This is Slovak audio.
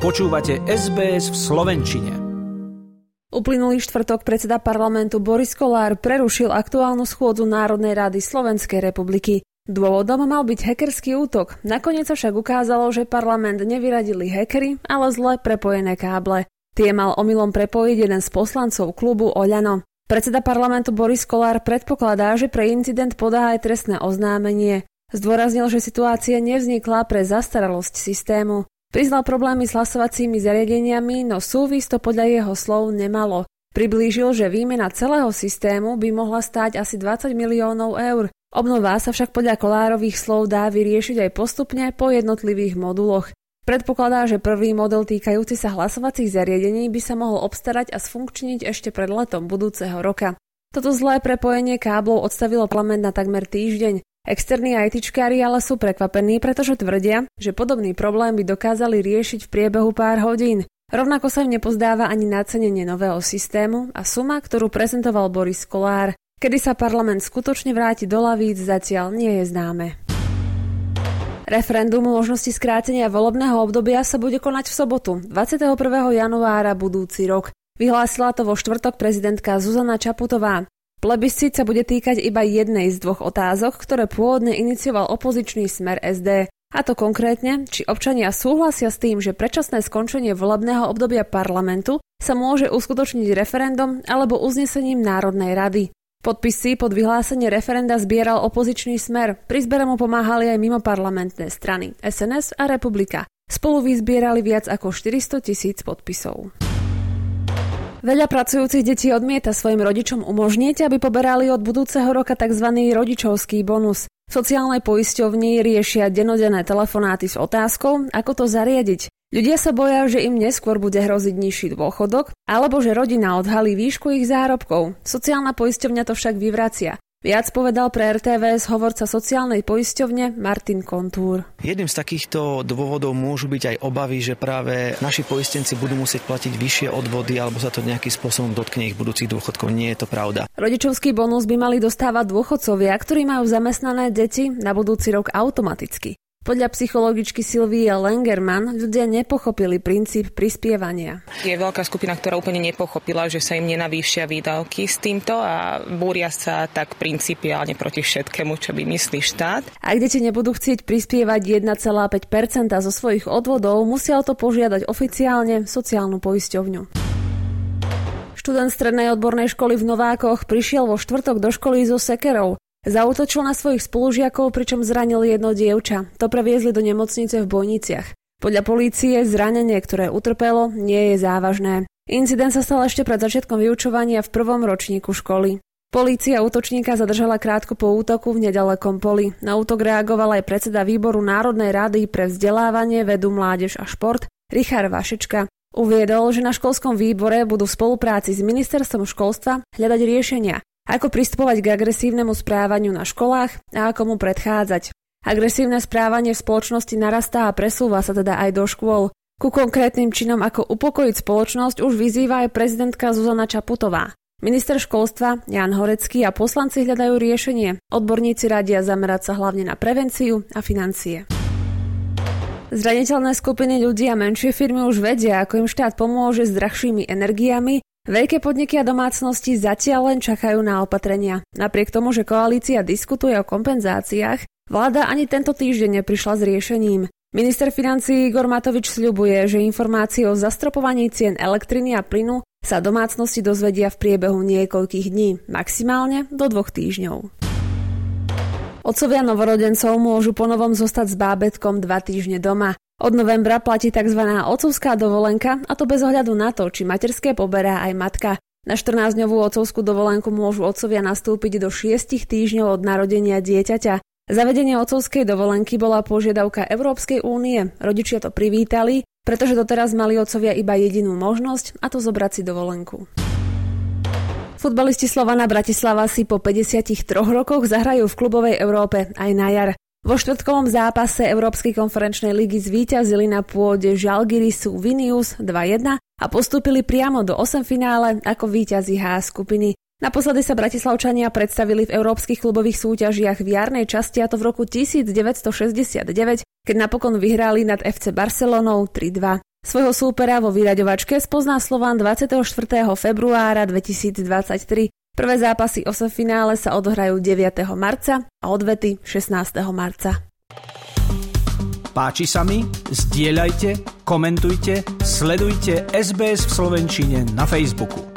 Počúvate SBS v Slovenčine. Uplynulý štvrtok predseda parlamentu Boris Kolár prerušil aktuálnu schôdzu Národnej rady Slovenskej republiky. Dôvodom mal byť hackerský útok. Nakoniec sa však ukázalo, že parlament nevyradili hackery, ale zle prepojené káble. Tie mal omylom prepojiť jeden z poslancov klubu Oľano. Predseda parlamentu Boris Kolár predpokladá, že pre incident podá aj trestné oznámenie. Zdôraznil, že situácia nevznikla pre zastaralosť systému. Priznal problémy s hlasovacími zariadeniami, no súvis to podľa jeho slov nemalo. Priblížil, že výmena celého systému by mohla stáť asi 20 miliónov eur. Obnova sa však podľa Kolárových slov dá vyriešiť aj postupne po jednotlivých moduloch. Predpokladá, že prvý model týkajúci sa hlasovacích zariadení by sa mohol obstarať a sfunkčniť ešte pred letom budúceho roka. Toto zlé prepojenie káblov odstavilo plamen na takmer týždeň. Externí ITčkári ale sú prekvapení, pretože tvrdia, že podobný problém by dokázali riešiť v priebehu pár hodín. Rovnako sa im nepozdáva ani nacenenie nového systému a suma, ktorú prezentoval Boris Kolár. Kedy sa parlament skutočne vráti do lavíc, zatiaľ nie je známe. Referendum o možnosti skrátenia volebného obdobia sa bude konať v sobotu, 21. januára budúci rok. Vyhlásila to vo štvrtok prezidentka Zuzana Čaputová. Plebiscit sa bude týkať iba jednej z dvoch otázok, ktoré pôvodne inicioval opozičný smer SD. A to konkrétne, či občania súhlasia s tým, že predčasné skončenie volebného obdobia parlamentu sa môže uskutočniť referendum alebo uznesením Národnej rady. Podpisy pod vyhlásenie referenda zbieral opozičný smer. Pri zbere mu pomáhali aj mimo parlamentné strany SNS a Republika. Spolu vyzbierali viac ako 400 tisíc podpisov. Veľa pracujúcich detí odmieta svojim rodičom umožniť, aby poberali od budúceho roka tzv. rodičovský bonus. V sociálnej poisťovni riešia denodenné telefonáty s otázkou, ako to zariadiť. Ľudia sa boja, že im neskôr bude hroziť nižší dôchodok, alebo že rodina odhalí výšku ich zárobkov. Sociálna poisťovňa to však vyvracia. Viac povedal pre RTVS hovorca sociálnej poisťovne Martin Kontúr. Jedným z takýchto dôvodov môžu byť aj obavy, že práve naši poistenci budú musieť platiť vyššie odvody alebo sa to nejakým spôsobom dotkne ich budúcich dôchodkov. Nie je to pravda. Rodičovský bonus by mali dostávať dôchodcovia, ktorí majú zamestnané deti na budúci rok automaticky. Podľa psychologičky Silvie Lengerman ľudia nepochopili princíp prispievania. Je veľká skupina, ktorá úplne nepochopila, že sa im nenavýšia výdavky s týmto a búria sa tak principiálne proti všetkému, čo by myslí štát. Ak deti nebudú chcieť prispievať 1,5% zo svojich odvodov, musia o to požiadať oficiálne sociálnu poisťovňu. Študent strednej odbornej školy v Novákoch prišiel vo štvrtok do školy so sekerou. Zautočil na svojich spolužiakov, pričom zranil jedno dievča. To previezli do nemocnice v Bojniciach. Podľa polície zranenie, ktoré utrpelo, nie je závažné. Incident sa stal ešte pred začiatkom vyučovania v prvom ročníku školy. Polícia útočníka zadržala krátko po útoku v nedalekom poli. Na útok reagoval aj predseda výboru Národnej rady pre vzdelávanie, vedu, mládež a šport Richard Vašečka. Uviedol, že na školskom výbore budú v spolupráci s ministerstvom školstva hľadať riešenia, ako pristupovať k agresívnemu správaniu na školách a ako mu predchádzať. Agresívne správanie v spoločnosti narastá a presúva sa teda aj do škôl. Ku konkrétnym činom ako upokojiť spoločnosť už vyzýva aj prezidentka Zuzana Čaputová. Minister školstva Jan Horecký a poslanci hľadajú riešenie. Odborníci radia zamerať sa hlavne na prevenciu a financie. Zraniteľné skupiny ľudí a menšie firmy už vedia, ako im štát pomôže s drahšími energiami Veľké podniky a domácnosti zatiaľ len čakajú na opatrenia. Napriek tomu, že koalícia diskutuje o kompenzáciách, vláda ani tento týždeň neprišla s riešením. Minister financí Igor Matovič sľubuje, že informácie o zastropovaní cien elektriny a plynu sa domácnosti dozvedia v priebehu niekoľkých dní, maximálne do dvoch týždňov. Otcovia novorodencov môžu ponovom zostať s bábetkom dva týždne doma. Od novembra platí tzv. otcovská dovolenka a to bez ohľadu na to, či materské poberá aj matka. Na 14-dňovú otcovskú dovolenku môžu otcovia nastúpiť do 6 týždňov od narodenia dieťaťa. Zavedenie otcovskej dovolenky bola požiadavka Európskej únie. Rodičia to privítali, pretože doteraz mali otcovia iba jedinú možnosť a to zobrať si dovolenku. Futbalisti Slovana Bratislava si po 53 rokoch zahrajú v klubovej Európe aj na jar. Vo štvrtkovom zápase Európskej konferenčnej ligy zvíťazili na pôde Žalgirisu Vinius 2-1 a postúpili priamo do 8 finále ako víťazí H skupiny. Naposledy sa Bratislavčania predstavili v európskych klubových súťažiach v jarnej časti a to v roku 1969, keď napokon vyhrali nad FC Barcelonou 3-2. Svojho súpera vo vyraďovačke spozná Slovan 24. februára 2023. Prvé zápasy o finále sa odohrajú 9. marca a odvety 16. marca. Páči sa mi? Zdieľajte, komentujte, sledujte SBS v Slovenčine na Facebooku.